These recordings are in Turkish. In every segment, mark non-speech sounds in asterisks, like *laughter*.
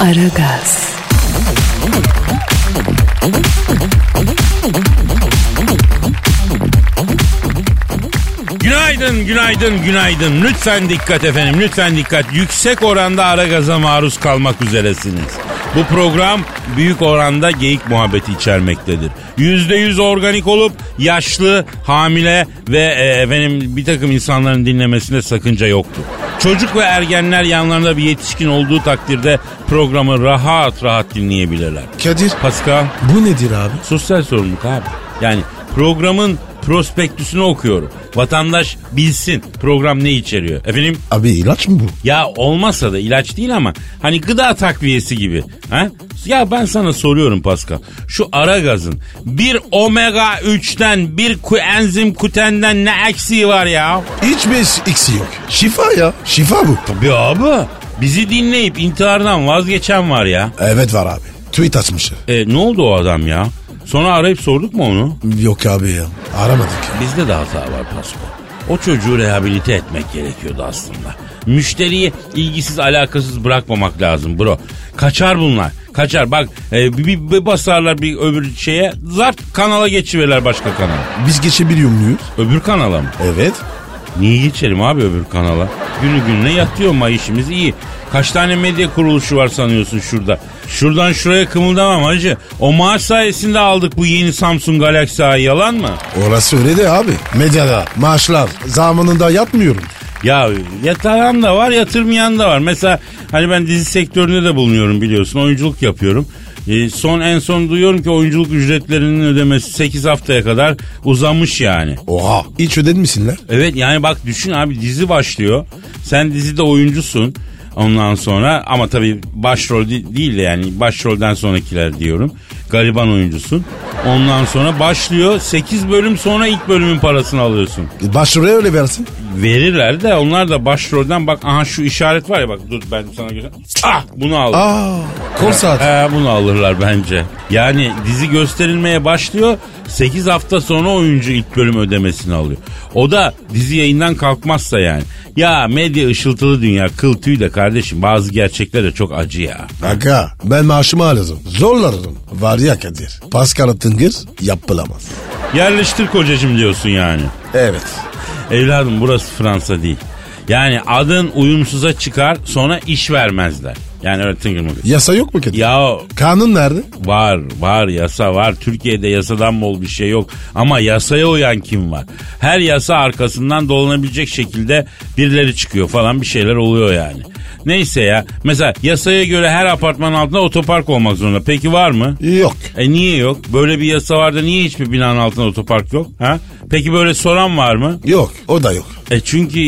Aragaz, Günaydın, günaydın, günaydın. Lütfen dikkat efendim, lütfen dikkat. Yüksek oranda ara gaza maruz kalmak üzeresiniz. Bu program büyük oranda geyik muhabbeti içermektedir. Yüzde yüz organik olup yaşlı, hamile ve e, efendim bir takım insanların dinlemesinde sakınca yoktur. Çocuk ve ergenler yanlarında bir yetişkin olduğu takdirde programı rahat rahat dinleyebilirler. Kadir. Pascal, Bu nedir abi? sosyal sorumluluk abi. Yani programın prospektüsünü okuyorum. Vatandaş bilsin program ne içeriyor. Efendim Abi ilaç mı bu? ya olmazsa da ilaç değil ama hani gıda takviyesi gibi. Ha? Ya ben sana soruyorum Pascal. Şu ara gazın bir omega 3'ten bir kuenzim kutenden ne eksiği var ya? Hiçbir eksi yok. Şifa ya. Şifa bu. Tabii abi. Bizi dinleyip intihardan vazgeçen var ya. Evet var abi. Tweet atmış. E, ne oldu o adam ya? Sonra arayıp sorduk mu onu? Yok abi ya. Aramadık. Bizde de hata var Pasko. O çocuğu rehabilite etmek gerekiyordu aslında. Müşteriyi ilgisiz alakasız bırakmamak lazım bro. Kaçar bunlar. Kaçar bak e, bir, bir- bir basarlar bir öbür şeye zart kanala geçiverirler başka kanala. Biz geçebiliyor muyuz? Öbür kanala mı? Evet. Niye geçelim abi öbür kanala? Günü gününe yatıyor ama işimiz iyi. Kaç tane medya kuruluşu var sanıyorsun şurada? Şuradan şuraya kımıldamam hacı. O maaş sayesinde aldık bu yeni Samsung Galaxy A'yı yalan mı? Orası öyle de abi. Medyada maaşlar zamanında yatmıyorum. Ya yatıran da var yatırmayan da var. Mesela hani ben dizi sektöründe de bulunuyorum biliyorsun. Oyunculuk yapıyorum. E, son en son duyuyorum ki oyunculuk ücretlerinin ödemesi 8 haftaya kadar uzamış yani. Oha. Hiç ödemişsinler. Evet yani bak düşün abi dizi başlıyor. Sen dizide oyuncusun. Ondan sonra ama tabii başrol de- değil de yani başrolden sonrakiler diyorum. Gariban oyuncusun. Ondan sonra başlıyor 8 bölüm sonra ilk bölümün parasını alıyorsun. E, Başvuruya öyle versin. Verirler de onlar da başrolden bak aha şu işaret var ya bak dur ben sana göstereyim. Ah bunu al. Aa. Kol saat. He, bunu alırlar bence. Yani dizi gösterilmeye başlıyor. 8 hafta sonra oyuncu ilk bölüm ödemesini alıyor. O da dizi yayından kalkmazsa yani. Ya medya ışıltılı dünya kıl tüy de kardeşim bazı gerçekler de çok acı ya. Aga ben maaşımı alırım. Zorlarım. Var ya Kadir. Pascal Tıngır yapılamaz. Yerleştir kocacım diyorsun yani. Evet. Evladım burası Fransa değil. Yani adın uyumsuza çıkar sonra iş vermezler. Yani tıngır mıngır. Yasa yok mu Kadir? Ya Kanun nerede? Var var yasa var. Türkiye'de yasadan bol bir şey yok. Ama yasaya uyan kim var? Her yasa arkasından dolanabilecek şekilde birileri çıkıyor falan bir şeyler oluyor yani. Neyse ya. Mesela yasaya göre her apartmanın altında otopark olmak zorunda. Peki var mı? Yok. E niye yok? Böyle bir yasa var da niye hiçbir binanın altında otopark yok? Ha? Peki böyle soran var mı? Yok. O da yok. E çünkü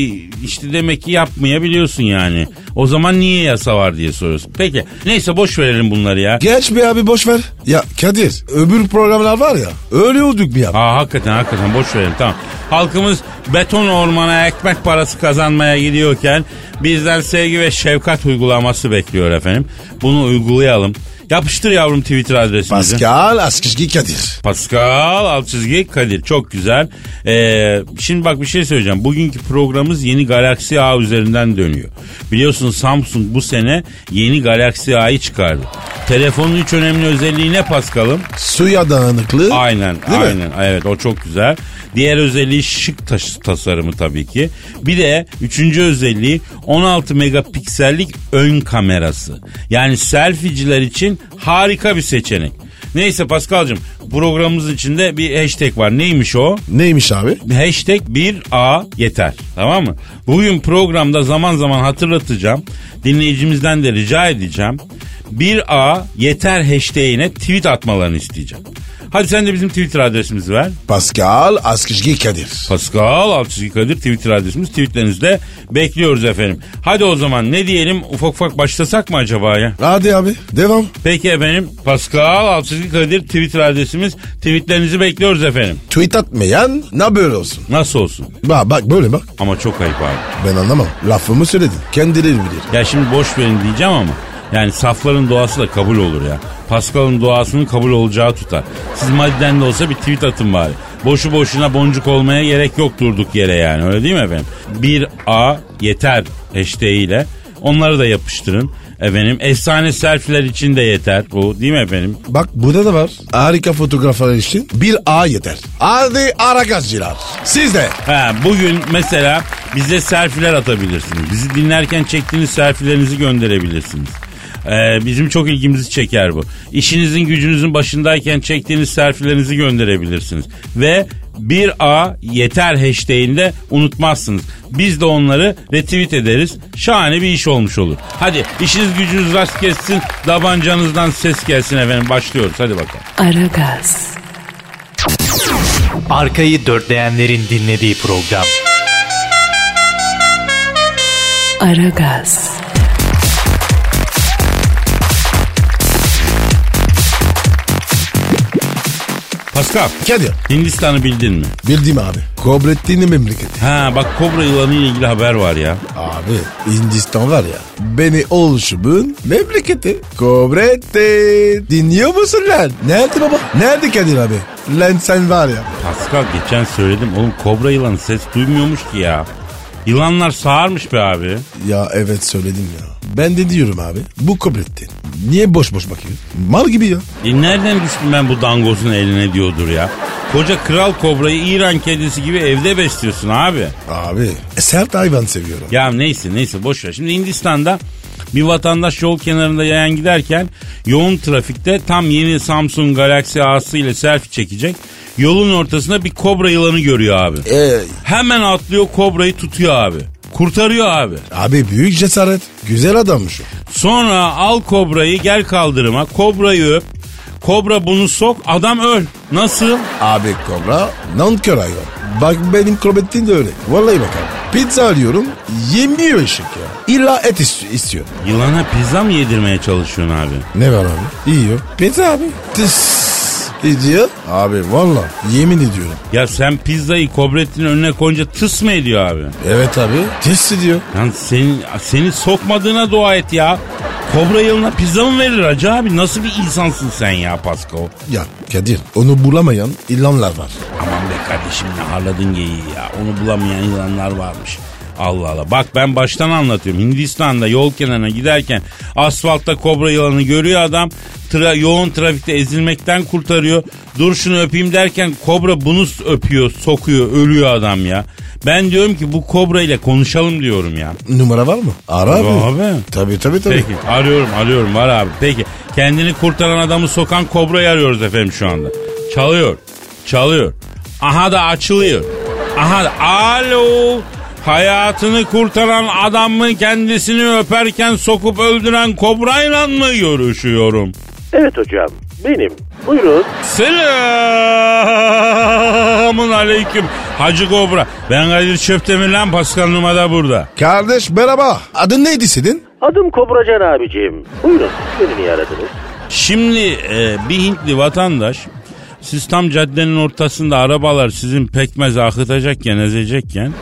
işte demek ki yapmayabiliyorsun yani. O zaman niye yasa var diye soruyorsun. Peki neyse boş verelim bunları ya. Geç bir abi boş ver. Ya Kadir öbür programlar var ya öyle olduk bir ya. Aa hakikaten hakikaten boş verelim tamam. Halkımız beton ormana ekmek parası kazanmaya gidiyorken bizden sevgi ve şefkat uygulaması bekliyor efendim. Bunu uygulayalım. Yapıştır yavrum Twitter adresimizi. Pascal Askışki Kadir. Pascal alt çizgi Kadir çok güzel. Ee, şimdi bak bir şey söyleyeceğim. Bugünkü programımız yeni Galaxy A üzerinden dönüyor. Biliyorsun Samsung bu sene yeni Galaxy A'yı çıkardı. Telefonun üç önemli özelliği ne Pascal'ım? Suya dayanıklı. Aynen Değil mi? aynen evet o çok güzel. Diğer özelliği şık taş- tasarımı tabii ki. Bir de üçüncü özelliği 16 megapiksellik ön kamerası. Yani selfieciler için harika bir seçenek. Neyse Paskal'cığım programımız içinde bir hashtag var. Neymiş o? Neymiş abi? Hashtag 1A yeter. Tamam mı? Bugün programda zaman zaman hatırlatacağım. Dinleyicimizden de rica edeceğim. 1A yeter hashtagine tweet atmalarını isteyeceğim. Hadi sen de bizim Twitter adresimizi ver. Pascal Askışgi Kadir. Pascal Altçizgi Kadir Twitter adresimiz. Tweetlerinizi de bekliyoruz efendim. Hadi o zaman ne diyelim ufak ufak başlasak mı acaba ya? Hadi abi devam. Peki efendim Pascal Altçizgi Kadir Twitter adresimiz. Tweetlerinizi bekliyoruz efendim. Tweet atmayan ne böyle olsun. Nasıl olsun? Bak bak böyle bak. Ama çok ayıp abi. Ben anlamam. Lafımı söyledin. Kendileri bilir. Ya şimdi boş verin diyeceğim ama yani safların duası da kabul olur ya. Pascal'ın duasının kabul olacağı tutar. Siz madden de olsa bir tweet atın bari. Boşu boşuna boncuk olmaya gerek yok durduk yere yani öyle değil mi efendim? Bir A yeter hashtag ile onları da yapıştırın. Efendim efsane selfie'ler için de yeter bu değil mi efendim? Bak burada da var. Harika fotoğraflar için bir A yeter. Hadi ara gazcılar. Siz de. Ha, bugün mesela bize selfie'ler atabilirsiniz. Bizi dinlerken çektiğiniz selfie'lerinizi gönderebilirsiniz. Ee, bizim çok ilgimizi çeker bu. İşinizin gücünüzün başındayken çektiğiniz selfie'lerinizi gönderebilirsiniz. Ve bir A yeter hashtag'inde unutmazsınız. Biz de onları retweet ederiz. Şahane bir iş olmuş olur. Hadi işiniz gücünüz rast kessin. Davancanızdan ses gelsin efendim. Başlıyoruz hadi bakalım. Aragaz, Arkayı dörtleyenlerin dinlediği program. Aragaz, Pascal, Kadir. Hindistan'ı bildin mi? Bildim abi. Kobrettin'in memleketi. Ha bak kobra yılanı ile ilgili haber var ya. Abi Hindistan var ya. Beni oluşumun memleketi. Kobrettin. Dinliyor musun lan? Nerede baba? Nerede Kadir abi? Lan sen var ya. Pascal geçen söyledim oğlum kobra yılanı ses duymuyormuş ki ya. Yılanlar sağırmış be abi. Ya evet söyledim ya. Ben de diyorum abi. Bu Kobrettin. Niye boş boş bakıyor? Mal gibi ya. E nereden düştüm ben bu dangozun eline diyordur ya. Koca kral kobrayı İran kedisi gibi evde besliyorsun abi. Abi sert hayvan seviyorum. Ya neyse neyse boş ver. Şimdi Hindistan'da bir vatandaş yol kenarında yayan giderken yoğun trafikte tam yeni Samsung Galaxy A'sı ile selfie çekecek. Yolun ortasında bir kobra yılanı görüyor abi. Ee, Hemen atlıyor kobrayı tutuyor abi. Kurtarıyor abi. abi büyük cesaret. Güzel adammış o. Sonra al kobrayı gel kaldırıma. Kobrayı öp. Kobra bunu sok adam öl. Nasıl? Abi kobra nankör hayvan. Bak benim Kobrettin de öyle. Vallahi bak abi. Pizza alıyorum yemiyor eşek ya. İlla et ist- istiyor. Yılana pizza mı yedirmeye çalışıyorsun abi? Ne var abi? Yiyor. Pizza abi. Tıs. Ediyor. Abi valla yemin ediyorum. Ya sen pizzayı kobrettinin önüne koyunca tıs mı ediyor abi? Evet abi. Test ediyor. Lan senin, seni sokmadığına dua et ya. Kobra yılına pizza mı verir hacı abi? Nasıl bir insansın sen ya Pasko? Ya Kadir onu bulamayan ilanlar var. Aman be kardeşim ne harladın geyiği ya. Onu bulamayan yılanlar varmış. Allah Allah. Bak ben baştan anlatıyorum. Hindistan'da yol kenarına giderken asfaltta kobra yılanı görüyor adam. Tra yoğun trafikte ezilmekten kurtarıyor. Dur şunu öpeyim derken kobra bunu öpüyor, sokuyor, ölüyor adam ya. Ben diyorum ki bu kobra ile konuşalım diyorum ya. Numara var mı? Ara abi. Abi. Tabii tabii tabii. Peki arıyorum arıyorum var abi. Peki kendini kurtaran adamı sokan kobrayı arıyoruz efendim şu anda. Çalıyor. Çalıyor. Aha da açılıyor. Aha da alo. Hayatını kurtaran adam mı kendisini öperken sokup öldüren kobrayla mı görüşüyorum? Evet hocam benim. Buyurun. Selamun aleyküm Hacı Kobra. Ben Kadir Çöptemir lan Pascal Numa da burada. Kardeş merhaba. Adın neydi senin? Adım Kobracan abicim. Buyurun beni niye aradınız? Şimdi e, bir Hintli vatandaş siz tam caddenin ortasında arabalar sizin pekmez akıtacakken ezecekken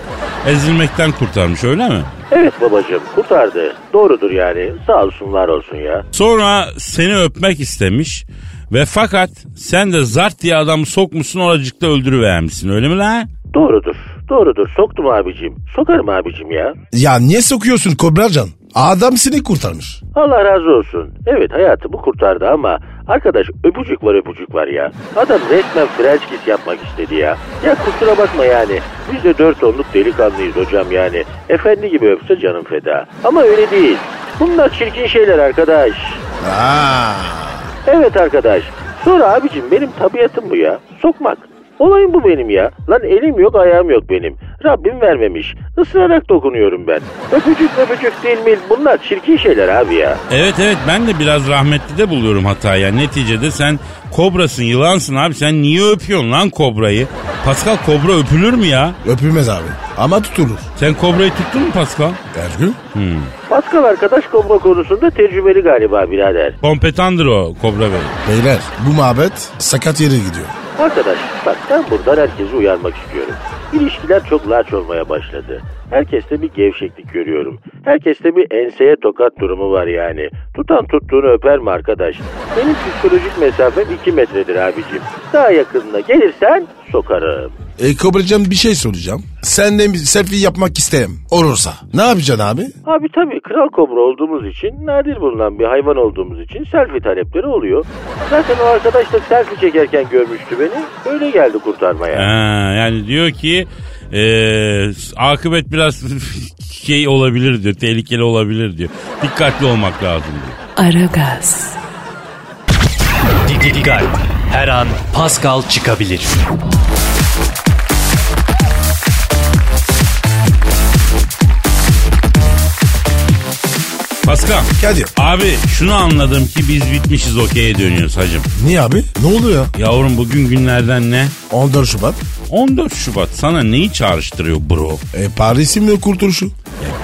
ezilmekten kurtarmış öyle mi? Evet babacığım kurtardı. Doğrudur yani. Sağ olsunlar olsun ya. Sonra seni öpmek istemiş ve fakat sen de zart diye adamı sokmuşsun oracıkta öldürüvermişsin öyle mi lan? Doğrudur. Doğrudur. Soktum abicim. Sokarım abicim ya. Ya niye sokuyorsun Kobracan? Adam seni kurtarmış. Allah razı olsun. Evet hayatımı kurtardı ama arkadaş öpücük var öpücük var ya. Adam resmen French kiss yapmak istedi ya. Ya kusura bakma yani. Biz de dört tonluk delikanlıyız hocam yani. Efendi gibi öpse canım feda. Ama öyle değil. Bunlar çirkin şeyler arkadaş. Aa. Evet arkadaş. Sonra abicim benim tabiatım bu ya. Sokmak. Olayım bu benim ya. Lan elim yok ayağım yok benim. Rabbim vermemiş. Isırarak dokunuyorum ben. Öpücük öpücük değil mi? Bunlar çirkin şeyler abi ya. Evet evet ben de biraz rahmetli de buluyorum hatayı. Yani neticede sen kobrasın yılansın abi sen niye öpüyorsun lan kobrayı? Pascal kobra öpülür mü ya? Öpülmez abi. Ama tutulur. Sen kobrayı tuttun mu Pascal? Her gün. Pascal arkadaş kobra konusunda tecrübeli galiba birader. Kompetandır o kobra bey. Beyler bu muhabbet sakat yere gidiyor. Arkadaş bak ben buradan herkesi uyarmak istiyorum. İlişkiler çok larç olmaya başladı. Herkeste bir gevşeklik görüyorum. Herkeste bir enseye tokat durumu var yani. Tutan tuttuğunu öper mi arkadaş? Benim psikolojik mesafem 2 metredir abicim. Daha yakınına gelirsen sokarım. E Kobracığım bir şey soracağım. Senle bir selfie yapmak isterim. Olursa. Ne yapacaksın abi? Abi tabii kral kobra olduğumuz için, nadir bulunan bir hayvan olduğumuz için selfie talepleri oluyor. Zaten o arkadaş da selfie çekerken görmüştü beni. Öyle geldi kurtarmaya. Ha, yani diyor ki eee akıbet biraz *laughs* şey olabilir diyor. Tehlikeli olabilir diyor. Dikkatli olmak lazım diyor. Aragaz, Dikkat. Her an Pascal çıkabilir. Pascal. Kadir. Abi şunu anladım ki biz bitmişiz okey'e dönüyoruz hacım. Niye abi? Ne oluyor? Yavrum bugün günlerden ne? 14 Şubat. 14 Şubat sana neyi çağrıştırıyor bro? E Paris'in mi kurtuluşu?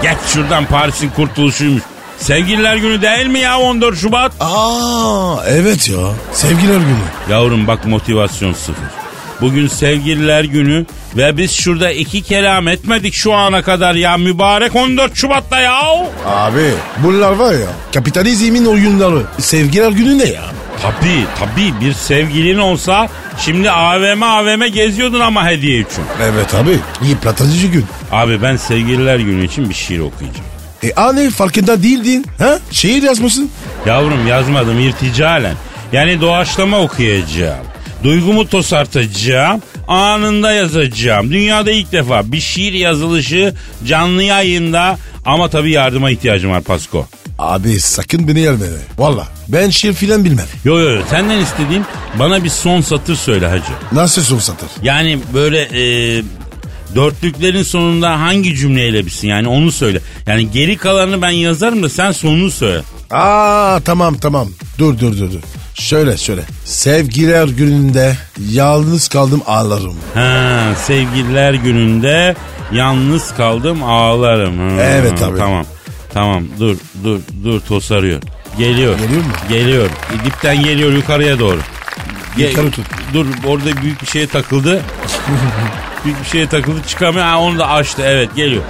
Geç şuradan Paris'in kurtuluşuymuş. Sevgililer günü değil mi ya 14 Şubat? Aa evet ya. Sevgiler günü. Yavrum bak motivasyon sıfır. Bugün sevgililer günü ve biz şurada iki kelam etmedik şu ana kadar ya mübarek 14 Şubat'ta ya. Abi bunlar var ya kapitalizmin oyunları. Sevgiler günü ne ya? Tabii tabii bir sevgilin olsa şimdi AVM AVM geziyordun ama hediye için. Evet abi. Yıpratıcı gün. Abi ben sevgililer günü için bir şiir okuyacağım. E hani farkında değildin. Ha? Şiir yazmışsın. Yavrum yazmadım irticalen. Yani doğaçlama okuyacağım. Duygumu tosartacağım. Anında yazacağım. Dünyada ilk defa bir şiir yazılışı canlı yayında ama tabii yardıma ihtiyacım var Pasko. Abi sakın beni yerme. Valla ben şiir filan bilmem. Yo yo yo, senden istediğim bana bir son satır söyle hacı. Nasıl son satır? Yani böyle e, dörtlüklerin sonunda hangi cümleyle bitsin yani onu söyle. Yani geri kalanını ben yazarım da sen sonunu söyle. Aa tamam tamam. Dur dur dur dur. Şöyle şöyle. Sevgiler gününde yalnız kaldım ağlarım. Ha sevgililer gününde yalnız kaldım ağlarım. Ha, Evet abi. Tamam. Tamam dur dur dur tosarıyor. Geliyor. Geliyor mu? Geliyor. Dipten geliyor yukarıya doğru. Ge- Yukarı tut. Dur orada büyük bir şeye takıldı. *laughs* büyük bir şeye takıldı çıkamıyor. Ha, onu da açtı evet geliyor.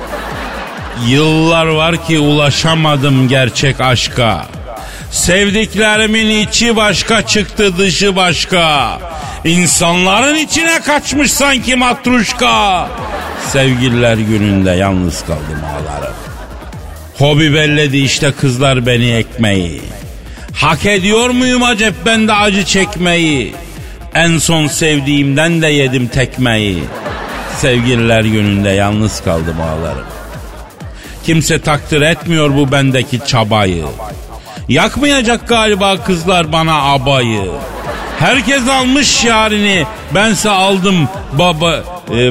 Yıllar var ki ulaşamadım gerçek aşka. Sevdiklerimin içi başka çıktı dışı başka. İnsanların içine kaçmış sanki matruşka. Sevgililer gününde yalnız kaldım ağlarım. Hobi belledi işte kızlar beni ekmeği. Hak ediyor muyum acep ben de acı çekmeyi? En son sevdiğimden de yedim tekmeyi. Sevgililer gününde yalnız kaldım ağlarım. Kimse takdir etmiyor bu bendeki çabayı. Yakmayacak galiba kızlar bana abayı. Herkes almış yarini, bense aldım baba. E,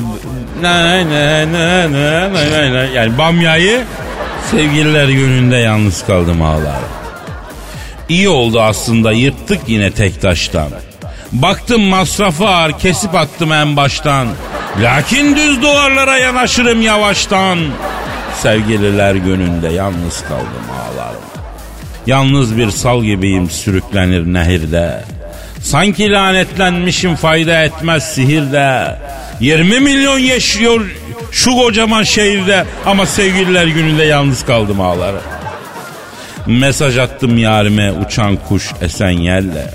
ne ne ne ne ne ne yani bamyayı sevgililer gününde yalnız kaldım ağlarım. İyi oldu aslında yırttık yine tek taştan. Baktım masrafı ağır kesip attım en baştan. Lakin düz duvarlara yanaşırım yavaştan. Sevgililer gününde yalnız kaldım ağlarım. Yalnız bir sal gibiyim sürüklenir nehirde. Sanki lanetlenmişim fayda etmez sihirde. 20 milyon yaşıyor şu kocaman şehirde ama sevgililer gününde yalnız kaldım ağlarım. Mesaj attım yarime uçan kuş esen yerle.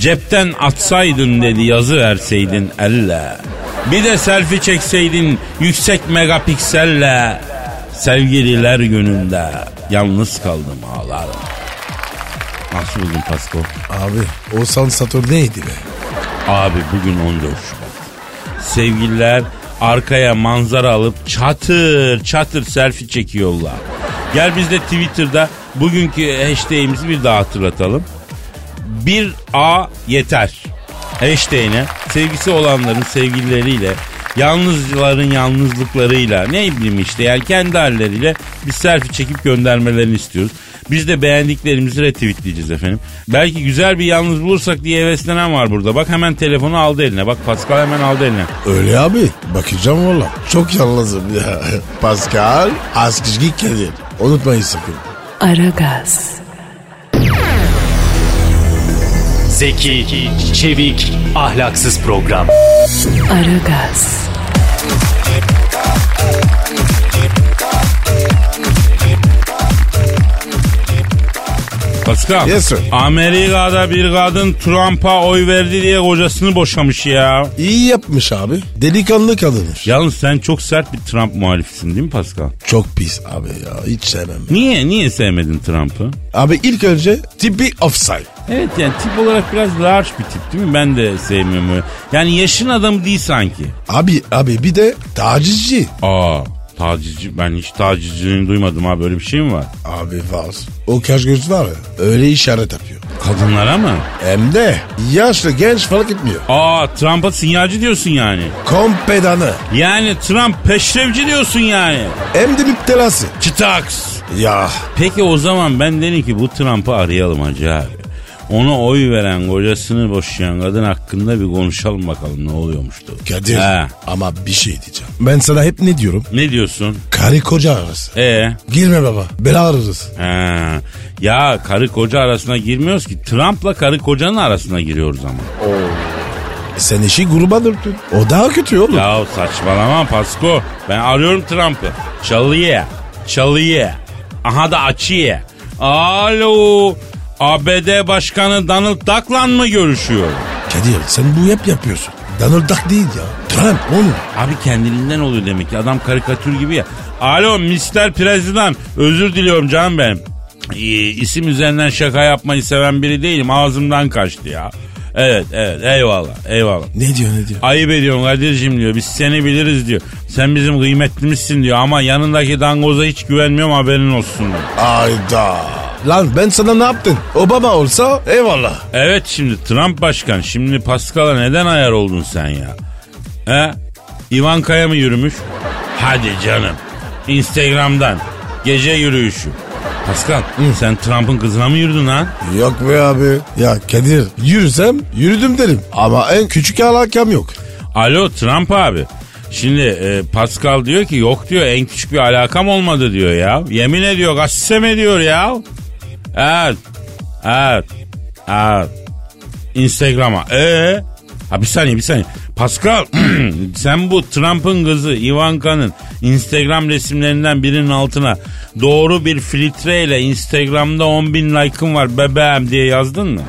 Cepten atsaydın dedi yazı verseydin elle. Bir de selfie çekseydin yüksek megapikselle. Sevgililer gününde yalnız kaldım ağlarım. Nasıl buldun Pasko? Abi o sansatör neydi be? Abi bugün 14 Şubat. Sevgililer arkaya manzara alıp çatır çatır selfie çekiyorlar. Gel biz de Twitter'da bugünkü hashtag'imizi bir daha hatırlatalım. 1A yeter. Hashtag'ine sevgisi olanların sevgilileriyle Yalnızların yalnızlıklarıyla ne bileyim işte yani kendi halleriyle bir selfie çekip göndermelerini istiyoruz. Biz de beğendiklerimizi retweetleyeceğiz efendim. Belki güzel bir yalnız bulursak diye heveslenen var burada. Bak hemen telefonu aldı eline. Bak Pascal hemen aldı eline. Öyle abi. Bakacağım valla. Çok yalnızım ya. *laughs* Pascal Askışgi Kadir. Unutmayın sakın. Aragaz, Zeki, çevik, ahlaksız program. Aragaz, Pascal. Yes, sir. Amerika'da bir kadın Trump'a oy verdi diye kocasını boşamış ya. İyi yapmış abi. Delikanlı kadınır. Yalnız sen çok sert bir Trump muhalifisin değil mi Pascal? Çok pis abi ya. Hiç sevmem. Niye? Niye sevmedin Trump'ı? Abi ilk önce tipi offside. Evet yani tip olarak biraz large bir tip değil mi? Ben de sevmiyorum öyle. Yani yaşın adamı değil sanki. Abi abi bir de tacizci. Aa tacizci ben hiç tacizciliğini duymadım abi böyle bir şey mi var? Abi var. O kaş göz var ya öyle işaret yapıyor. Kadınlara mı? Hem de yaşlı genç fark etmiyor. Aa Trump'a sinyalci diyorsun yani. Kompedanı. Yani Trump peşrevci diyorsun yani. Hem de müptelası. Çıtaks. Ya Peki o zaman ben dedim ki bu Trump'ı arayalım hacı abi. Ona oy veren kocasını boşayan kadın hakkında bir konuşalım bakalım ne oluyormuştu. Kadir He. ama bir şey diyeceğim. Ben sana hep ne diyorum? Ne diyorsun? Karı koca arası. E Girme baba. Bela ararız. Ha. Ya karı koca arasına girmiyoruz ki. Trump'la karı kocanın arasına giriyoruz ama. Sen işi gruba döktün. O daha kötü oğlum. Ya saçmalama Pasko. Ben arıyorum Trump'ı. Çalıya. Çalıya. Aha da açıya. Alo. ABD Başkanı Donald Duck'la mı görüşüyor? Kadir sen bu hep yapıyorsun. Donald Duck değil ya. Trump oğlum. Abi kendiliğinden oluyor demek ki. Adam karikatür gibi ya. Alo Mr. President. Özür diliyorum canım benim. Ee, isim üzerinden şaka yapmayı seven biri değilim. Ağzımdan kaçtı ya. Evet evet eyvallah eyvallah. Ne diyor ne diyor? Ayıp ediyorsun Kadir'cim diyor. Biz seni biliriz diyor. Sen bizim kıymetlimizsin diyor. Ama yanındaki dangoza hiç güvenmiyorum haberin olsun diyor. Ayda. Lan ben sana ne yaptın? Obama olsa eyvallah. Evet şimdi Trump başkan. Şimdi Pascal'a neden ayar oldun sen ya? He? Ivanka'ya mı yürümüş? Hadi canım. Instagram'dan. Gece yürüyüşü. Pascal sen Trump'ın kızına mı yürüdün lan? Yok be abi. Ya Kadir yürüsem yürüdüm derim. Ama en küçük alakam yok. Alo Trump abi. Şimdi e, Pascal diyor ki yok diyor en küçük bir alakam olmadı diyor ya. Yemin ediyor gassem ediyor ya. Evet. Evet. Evet. Instagram'a. Ee? Ha bir saniye bir saniye. Pascal *clears throat* sen bu Trump'ın kızı Ivanka'nın Instagram resimlerinden birinin altına doğru bir filtreyle Instagram'da 10 bin like'ım var bebeğim diye yazdın mı?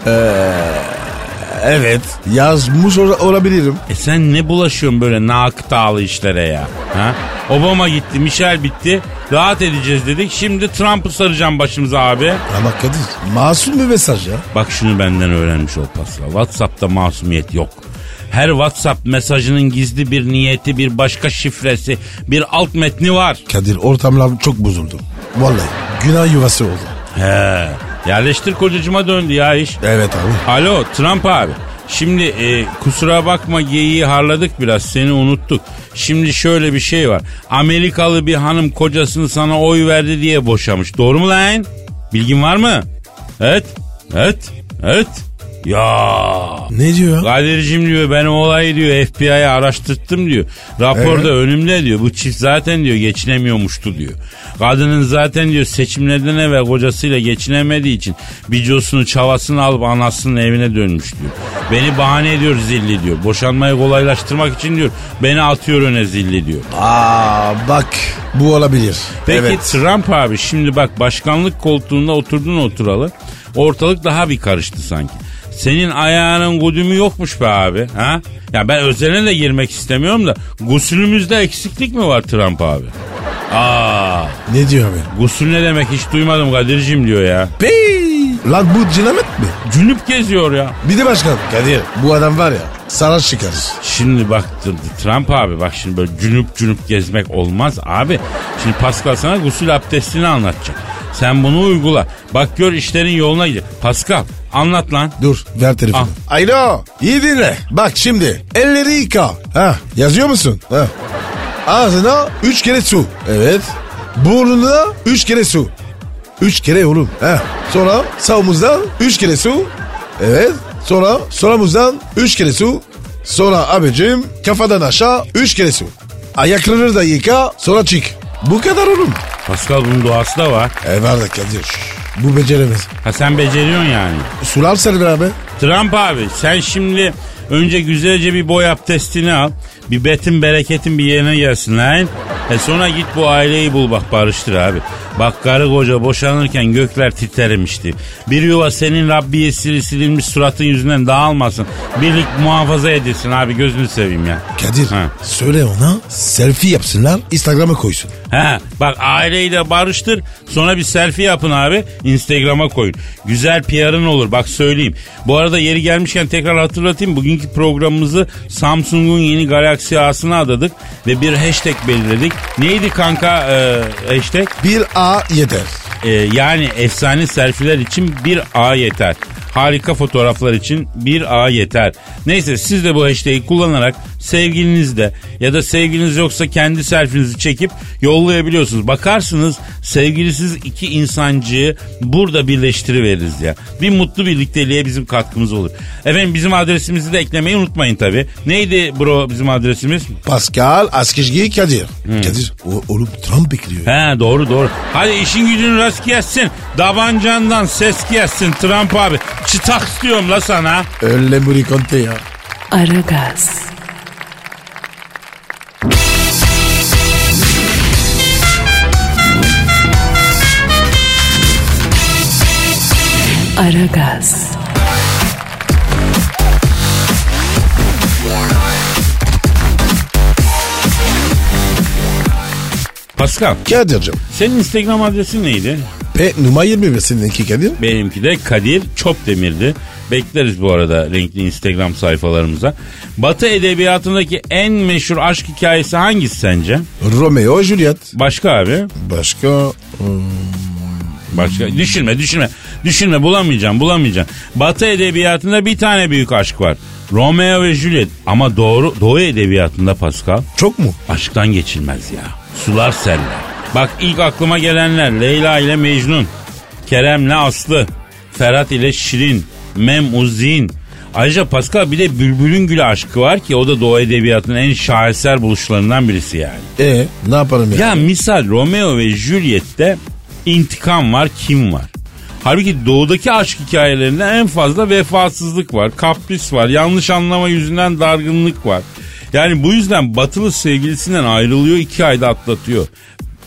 Evet. Yazmış ol- olabilirim. E sen ne bulaşıyorsun böyle nakıtalı işlere ya? Ha? Obama gitti, Michel bitti. Rahat edeceğiz dedik. Şimdi Trump'ı saracağım başımıza abi. Ama Kadir masum bir mesaj ya. Bak şunu benden öğrenmiş ol Pascal. WhatsApp'ta masumiyet yok. Her WhatsApp mesajının gizli bir niyeti, bir başka şifresi, bir alt metni var. Kadir ortamlar çok bozuldu. Vallahi günah yuvası oldu. He. Yerleştir kocacıma döndü ya iş. Evet abi. Alo Trump abi. Şimdi e, kusura bakma geyiği harladık biraz seni unuttuk. Şimdi şöyle bir şey var. Amerikalı bir hanım kocasını sana oy verdi diye boşamış. Doğru mu lan? Bilgin var mı? Evet. Evet. Evet. Ya. Ne diyor? Kadir'cim diyor ben o olayı diyor FBI'ye araştırttım diyor. Raporda önümde diyor. Bu çift zaten diyor geçinemiyormuştu diyor. Kadının zaten diyor seçimlerden evvel kocasıyla geçinemediği için bicosunu çavasını alıp anasının evine dönmüş diyor. Beni bahane ediyor zilli diyor. Boşanmayı kolaylaştırmak için diyor beni atıyor öne zilli diyor. Aa bak bu olabilir. Peki evet. Trump abi şimdi bak başkanlık koltuğunda oturdun oturalı. Ortalık daha bir karıştı sanki. Senin ayağının gudümü yokmuş be abi. Ha? Ya ben özeline de girmek istemiyorum da gusülümüzde eksiklik mi var Trump abi? Aa, Ne diyor abi? gusül ne demek hiç duymadım Kadir'cim diyor ya. Pey! Lan bu cinamet mi? Cünüp geziyor ya. Bir de başkan. Kadir bu adam var ya sana çıkar. Şimdi bak Trump abi bak şimdi böyle cünüp cünüp gezmek olmaz abi. Şimdi Pascal sana gusül abdestini anlatacak. Sen bunu uygula. Bak gör işlerin yoluna gidiyor. Pascal anlat lan. Dur ver telefonu. Alo iyi dinle. Bak şimdi elleri yıka. Ha yazıyor musun? Ha. Ağzına üç kere su. Evet. Burnuna üç kere su. Üç kere oğlum. Ha. Sonra sağımızdan üç kere su. Evet. Sonra solamızdan üç kere su. Sonra abicim kafadan aşağı üç kere su. Ayaklarını da yıka sonra çık. Bu kadar oğlum. Pascal bunun doğası da var. E var da Kadir. Bu beceremez. Ha sen beceriyorsun yani. Sular seni beraber. Trump abi sen şimdi önce güzelce bir boy abdestini al. Bir betin bereketin bir yerine gelsin lan. E sonra git bu aileyi bul bak barıştır abi. Bak karı koca boşanırken gökler titremişti. Bir yuva senin Rabbiyesi silinmiş suratın yüzünden dağılmasın. Birlik muhafaza edilsin abi gözünü seveyim ya. Kadir Ha. söyle ona selfie yapsınlar Instagram'a koysun. He bak aileyi de barıştır sonra bir selfie yapın abi Instagram'a koyun. Güzel PR'ın olur bak söyleyeyim. Bu arada yeri gelmişken tekrar hatırlatayım. Bugünkü programımızı Samsung'un yeni Galaxy A'sına adadık ve bir hashtag belirledik. Neydi kanka e, hashtag? Bir A yeter. E, yani efsane selfieler için bir A yeter. Harika fotoğraflar için bir A yeter. Neyse siz de bu hashtag'i kullanarak sevgilinizle ya da sevgiliniz yoksa kendi selfinizi çekip yollayabiliyorsunuz. Bakarsınız sevgilisiz iki insancıyı burada birleştiriveririz ya. Bir mutlu birlikteliğe bizim katkımız olur. Efendim bizim adresimizi de eklemeyi unutmayın tabi. Neydi bro bizim adresimiz? Pascal Askizgi Kadir. Kadir o, oğlum Trump bekliyor. He doğru doğru. Hadi işin gücün rast gelsin. Davancandan ses gelsin Trump abi. Çıtak istiyorum la sana. Öyle Muri Conte ya. Aragaz, Aragaz, Pascal Kadir'cim. senin Instagram adresin neydi? P numara 21 seninki Kadir. Benimki de Kadir Çopdemir'di. Bekleriz bu arada renkli Instagram sayfalarımıza. Batı edebiyatındaki en meşhur aşk hikayesi hangisi sence? Romeo Juliet. Başka abi. Başka hmm, Başka. Düşünme düşünme. Düşünme bulamayacağım bulamayacağım. Batı edebiyatında bir tane büyük aşk var. Romeo ve Juliet. Ama doğru Doğu edebiyatında Pascal çok mu? aşktan geçilmez ya. Sular seller. Bak ilk aklıma gelenler Leyla ile Mecnun, Kerem'le Aslı, Ferhat ile Şirin, Mem Uzin. Ayrıca Pascal bir de Bülbül'ün Gülü aşkı var ki o da Doğu Edebiyatı'nın en şaheser buluşlarından birisi yani. E ne yapalım ya? Ya misal Romeo ve Juliet'te intikam var, kim var? Halbuki doğudaki aşk hikayelerinde en fazla vefasızlık var, kapris var, yanlış anlama yüzünden dargınlık var. Yani bu yüzden batılı sevgilisinden ayrılıyor, iki ayda atlatıyor.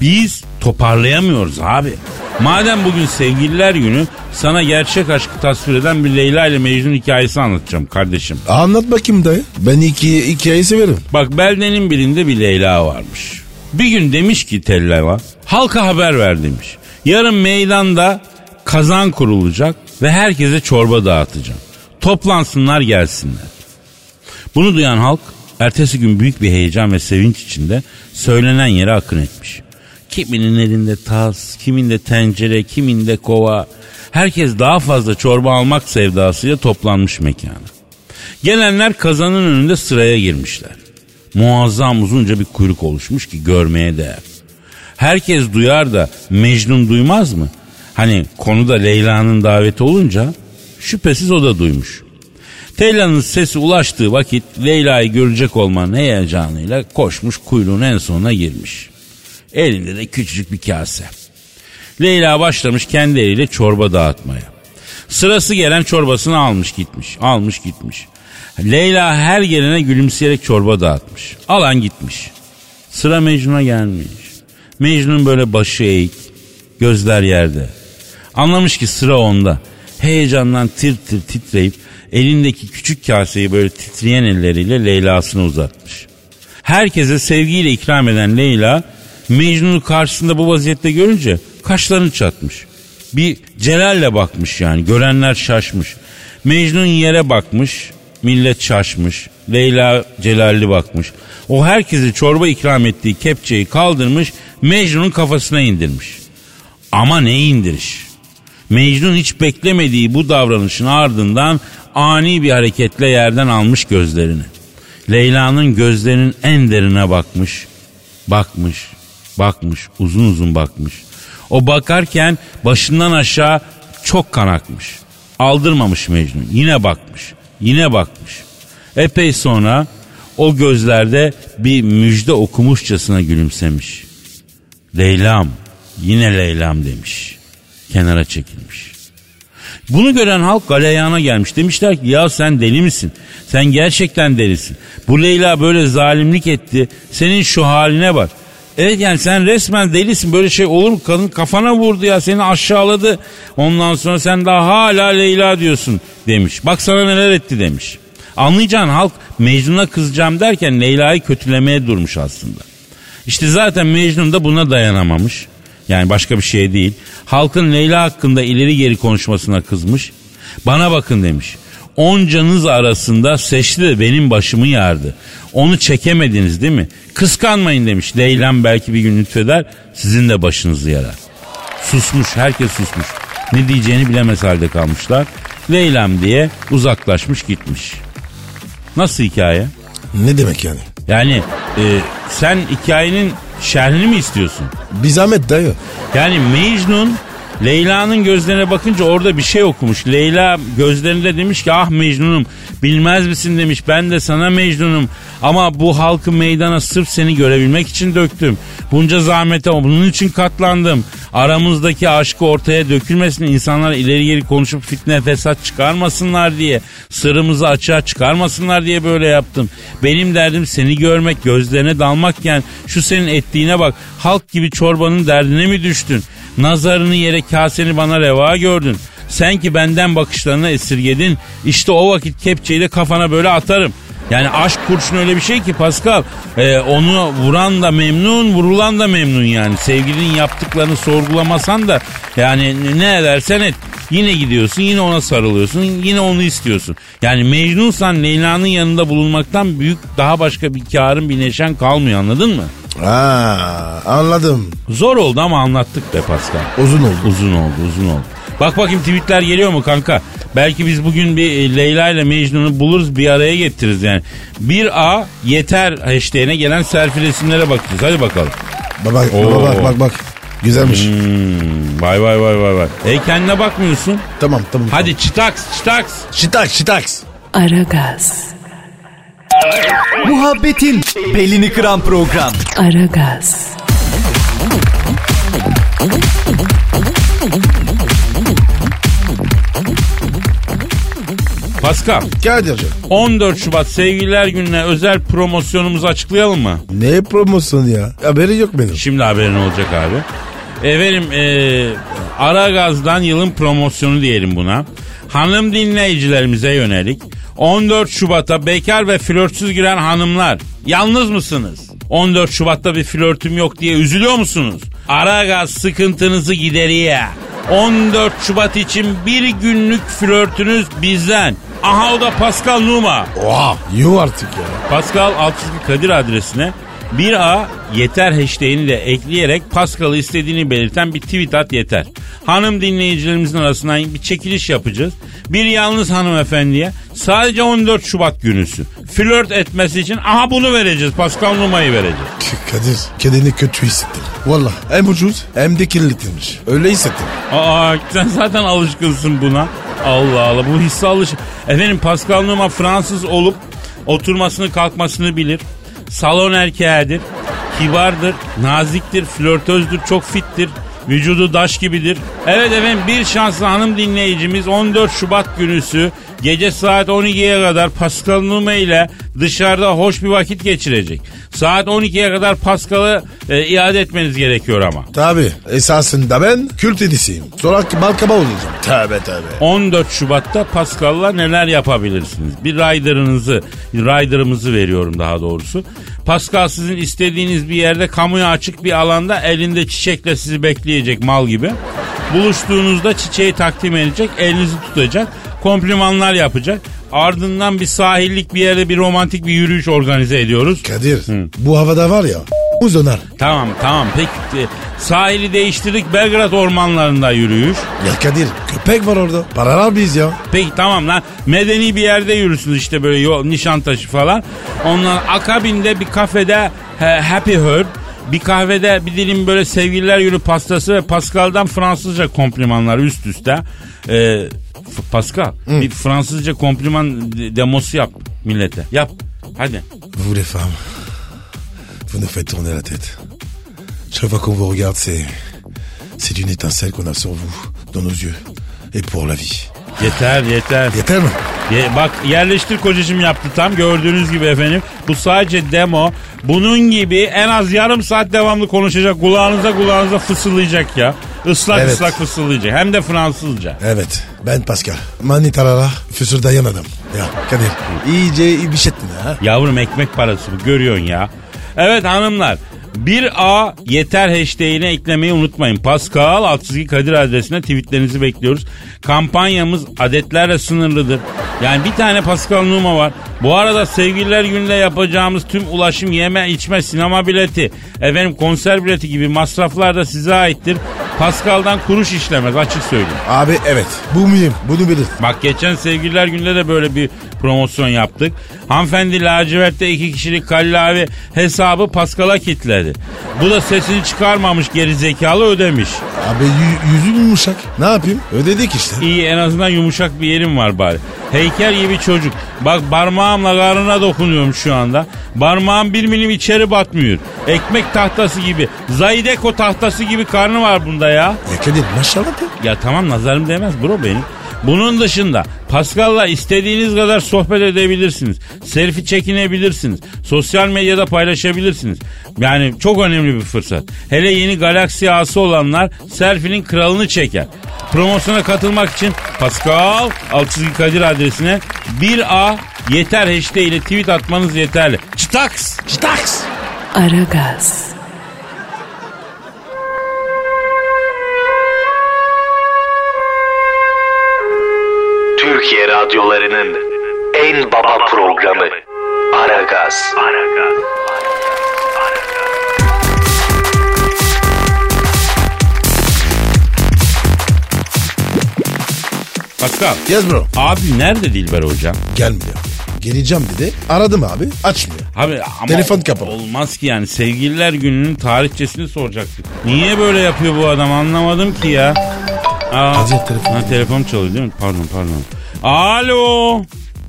Biz toparlayamıyoruz abi. Madem bugün sevgililer günü sana gerçek aşkı tasvir eden bir Leyla ile Mecnun hikayesi anlatacağım kardeşim. Anlat bakayım dayı. Ben iki hikayeyi severim. Bak beldenin birinde bir Leyla varmış. Bir gün demiş ki Telleva halka haber ver demiş. Yarın meydanda kazan kurulacak ve herkese çorba dağıtacağım. Toplansınlar gelsinler. Bunu duyan halk ertesi gün büyük bir heyecan ve sevinç içinde söylenen yere akın etmiş. Kiminin elinde tas, kiminde tencere, kiminde kova. Herkes daha fazla çorba almak sevdasıyla toplanmış mekana. Gelenler kazanın önünde sıraya girmişler. Muazzam uzunca bir kuyruk oluşmuş ki görmeye değer. Herkes duyar da Mecnun duymaz mı? Hani konuda Leyla'nın daveti olunca şüphesiz o da duymuş. Leyla'nın sesi ulaştığı vakit Leyla'yı görecek olmanın heyecanıyla koşmuş kuyruğun en sonuna girmiş. Elinde de küçücük bir kase. Leyla başlamış kendi eliyle çorba dağıtmaya. Sırası gelen çorbasını almış gitmiş. Almış gitmiş. Leyla her gelene gülümseyerek çorba dağıtmış. Alan gitmiş. Sıra Mecnun'a gelmiş. Mecnun böyle başı eğik, gözler yerde. Anlamış ki sıra onda. Heyecandan tir tir titreyip elindeki küçük kaseyi böyle titreyen elleriyle Leyla'sına uzatmış. Herkese sevgiyle ikram eden Leyla Mecnun'u karşısında bu vaziyette görünce kaşlarını çatmış. Bir Celal'le bakmış yani görenler şaşmış. Mecnun yere bakmış millet şaşmış. Leyla Celalli bakmış. O herkese çorba ikram ettiği kepçeyi kaldırmış Mecnun'un kafasına indirmiş. Ama ne indiriş? Mecnun hiç beklemediği bu davranışın ardından ani bir hareketle yerden almış gözlerini. Leyla'nın gözlerinin en derine bakmış, bakmış, bakmış, uzun uzun bakmış. O bakarken başından aşağı çok kan akmış. Aldırmamış Mecnun. Yine bakmış, yine bakmış. Epey sonra o gözlerde bir müjde okumuşçasına gülümsemiş. Leyla'm, yine Leyla'm demiş. Kenara çekilmiş. Bunu gören halk galeyana gelmiş. Demişler ki ya sen deli misin? Sen gerçekten delisin. Bu Leyla böyle zalimlik etti. Senin şu haline bak. Evet yani sen resmen delisin. Böyle şey olur mu? Kadın kafana vurdu ya seni aşağıladı. Ondan sonra sen daha hala Leyla diyorsun demiş. Bak sana neler etti demiş. Anlayacağın halk Mecnun'a kızacağım derken Leyla'yı kötülemeye durmuş aslında. İşte zaten Mecnun da buna dayanamamış. Yani başka bir şey değil. Halkın Leyla hakkında ileri geri konuşmasına kızmış. Bana bakın demiş. Oncanız arasında seçti de benim başımı yardı. Onu çekemediniz değil mi? Kıskanmayın demiş. Leyla'm belki bir gün lütfeder sizin de başınızı yarar. Susmuş herkes susmuş. Ne diyeceğini bilemez halde kalmışlar. Leyla'm diye uzaklaşmış gitmiş. Nasıl hikaye? Ne demek yani? Yani e, sen hikayenin şerhini mi istiyorsun? Bir zahmet dayı. Yani Mecnun Leyla'nın gözlerine bakınca orada bir şey okumuş. Leyla gözlerinde demiş ki ah Mecnun'um bilmez misin demiş ben de sana Mecnun'um. Ama bu halkı meydana sırf seni görebilmek için döktüm. Bunca zahmete bunun için katlandım. Aramızdaki aşkı ortaya dökülmesin insanlar ileri geri konuşup fitne fesat çıkarmasınlar diye. Sırrımızı açığa çıkarmasınlar diye böyle yaptım. Benim derdim seni görmek gözlerine dalmakken şu senin ettiğine bak. Halk gibi çorbanın derdine mi düştün? Nazarını yere kaseni bana reva gördün. Sen ki benden bakışlarını esirgedin. İşte o vakit kepçeyi de kafana böyle atarım. Yani aşk kurşun öyle bir şey ki Pascal. e, onu vuran da memnun, vurulan da memnun yani. Sevgilinin yaptıklarını sorgulamasan da yani ne edersen et. Yine gidiyorsun, yine ona sarılıyorsun, yine onu istiyorsun. Yani Mecnunsan Leyla'nın yanında bulunmaktan büyük daha başka bir karın bir neşen kalmıyor anladın mı? Ha, anladım. Zor oldu ama anlattık be Pascal. Uzun oldu. Uzun oldu uzun oldu. Bak bakayım tweetler geliyor mu kanka? Belki biz bugün bir e, Leyla ile Mecnun'u buluruz bir araya getiririz yani. Bir A yeter hashtag'ine gelen selfie resimlere bakacağız. Hadi bakalım. Bak bak Oo. bak bak bak. Güzelmiş. Hmm, vay vay vay vay vay. E kendine bakmıyorsun. Tamam tamam. Hadi çıtaks çıtaks. Şitaks şitaks. Aragaz, Muhabbetin belini kıran program. Aragaz, Pascal Kadir'cim. 14 Şubat Sevgililer Günü'ne özel promosyonumuzu açıklayalım mı? Ne promosyon ya? Haberi yok benim. Şimdi haberin olacak abi. Efendim e, Aragaz'dan yılın promosyonu diyelim buna. Hanım dinleyicilerimize yönelik 14 Şubat'a bekar ve flörtsüz giren hanımlar yalnız mısınız? 14 Şubat'ta bir flörtüm yok diye üzülüyor musunuz? Aragaz sıkıntınızı gideriyor. 14 Şubat için bir günlük flörtünüz bizden. Aha o da Pascal Numa. Oha. Yuh artık ya. Pascal Altçizgi Kadir adresine 1A yeter hashtagini de ekleyerek Pascal'ı istediğini belirten bir tweet at yeter. Hanım dinleyicilerimizin arasından bir çekiliş yapacağız. Bir yalnız hanımefendiye sadece 14 Şubat günüsü flört etmesi için aha bunu vereceğiz. Pascal Numa'yı vereceğiz. Kadir kendini kötü hissettim. Valla hem ucuz hem de kirletilmiş. Öyle hissettim. Aa sen zaten alışkınsın buna. Allah Allah bu hisse alış. Efendim Pascal Numa Fransız olup oturmasını kalkmasını bilir. Salon erkeğidir. Kibardır, naziktir, flörtözdür, çok fittir. Vücudu daş gibidir. Evet efendim bir şanslı hanım dinleyicimiz 14 Şubat günüsü gece saat 12'ye kadar Pascal Numa ile dışarıda hoş bir vakit geçirecek. Saat 12'ye kadar Pascal'ı e, iade etmeniz gerekiyor ama. Tabi esasında ben kült edisiyim. Sonra balkaba olacağım. Tövbe tövbe. 14 Şubat'ta Pascal'la neler yapabilirsiniz? Bir rider'ınızı, rider'ımızı veriyorum daha doğrusu. Pascal sizin istediğiniz bir yerde kamuya açık bir alanda elinde çiçekle sizi bekleyecek mal gibi. Buluştuğunuzda çiçeği takdim edecek, elinizi tutacak, komplimanlar yapacak. Ardından bir sahillik bir yerde bir romantik bir yürüyüş organize ediyoruz. Kadir bu havada var ya Uz döner. Tamam tamam peki e, sahili değiştirdik Belgrad ormanlarında yürüyüş. Ya Kadir köpek var orada. Paralar biz ya. Peki tamam lan medeni bir yerde yürürsünüz işte böyle yol, Nişantaşı falan. Ondan akabinde bir kafede Happy Herb bir kahvede bir dilim böyle sevgililer günü pastası ve Pascal'dan Fransızca komplimanlar üst üste. Ee, Pascal bir Fransızca kompliman de- demosu yap millete. Yap. Hadi. Vous les femmes, vous nous faites tourner la tête. Chaque fois qu'on vous regarde, c'est c'est une étincelle qu'on a sur vous, dans nos yeux, et pour la vie. Yeter yeter. Yeter mi? Ye- bak yerleştir kocacığım yaptı tam gördüğünüz gibi efendim. Bu sadece demo. Bunun gibi en az yarım saat devamlı konuşacak. Kulağınıza kulağınıza fısıldayacak ya. Islak Evet. ıslak fısıldayacak. Hem de Fransızca. Evet, ben Pascal. Manitarara fısırdayan adam. Ya Kadir, iyice şey ettin ha. Yavrum ekmek parası bu görüyorsun ya. Evet hanımlar. Bir A yeter hashtag'ine eklemeyi unutmayın. Pascal Altçizgi Kadir adresine tweetlerinizi bekliyoruz. Kampanyamız adetlerle sınırlıdır. Yani bir tane Pascal Numa var. Bu arada sevgililer gününde yapacağımız tüm ulaşım, yeme, içme, sinema bileti, efendim konser bileti gibi masraflar da size aittir. Pascal'dan kuruş işlemez açık söyleyeyim. Abi evet, bu mühim, bunu bilir. Bak geçen sevgililer günde de böyle bir promosyon yaptık. Hanımefendi lacivertte iki kişilik kallavi hesabı Paskal'a kitledi. Bu da sesini çıkarmamış geri zekalı ödemiş. Abi yü- yüzü yumuşak. Ne yapayım? Ödedik işte. İyi en azından yumuşak bir yerim var bari. Heykel gibi çocuk. Bak parmağımla karnına dokunuyorum şu anda. Parmağım bir milim içeri batmıyor. Ekmek tahtası gibi. Zaydeko tahtası gibi karnı var bunda ya. Ya Kadir maşallah de. Ya tamam nazarım değmez bro benim. Bunun dışında Pascal'la istediğiniz kadar sohbet edebilirsiniz. Selfie çekinebilirsiniz. Sosyal medyada paylaşabilirsiniz. Yani çok önemli bir fırsat. Hele yeni Galaxy A'sı olanlar selfie'nin kralını çeker. Promosyona katılmak için Pascal Altçizgi Kadir adresine 1A yeter hashtag ile tweet atmanız yeterli. Çıtaks! Çıtaks! Aragaz, radyolarının en baba programı Aragaz. Pascal. Yes bro. Abi nerede Dilber hocam? Gelmiyor. Geleceğim dedi. Aradım abi. Açmıyor. Abi ama Telefon kapalı. Olmaz ki yani sevgililer gününün tarihçesini soracaktık. Niye böyle yapıyor bu adam anlamadım ki ya. Aa, Hadi telefon. Ha, telefon çalıyor değil mi? Pardon pardon. Alo.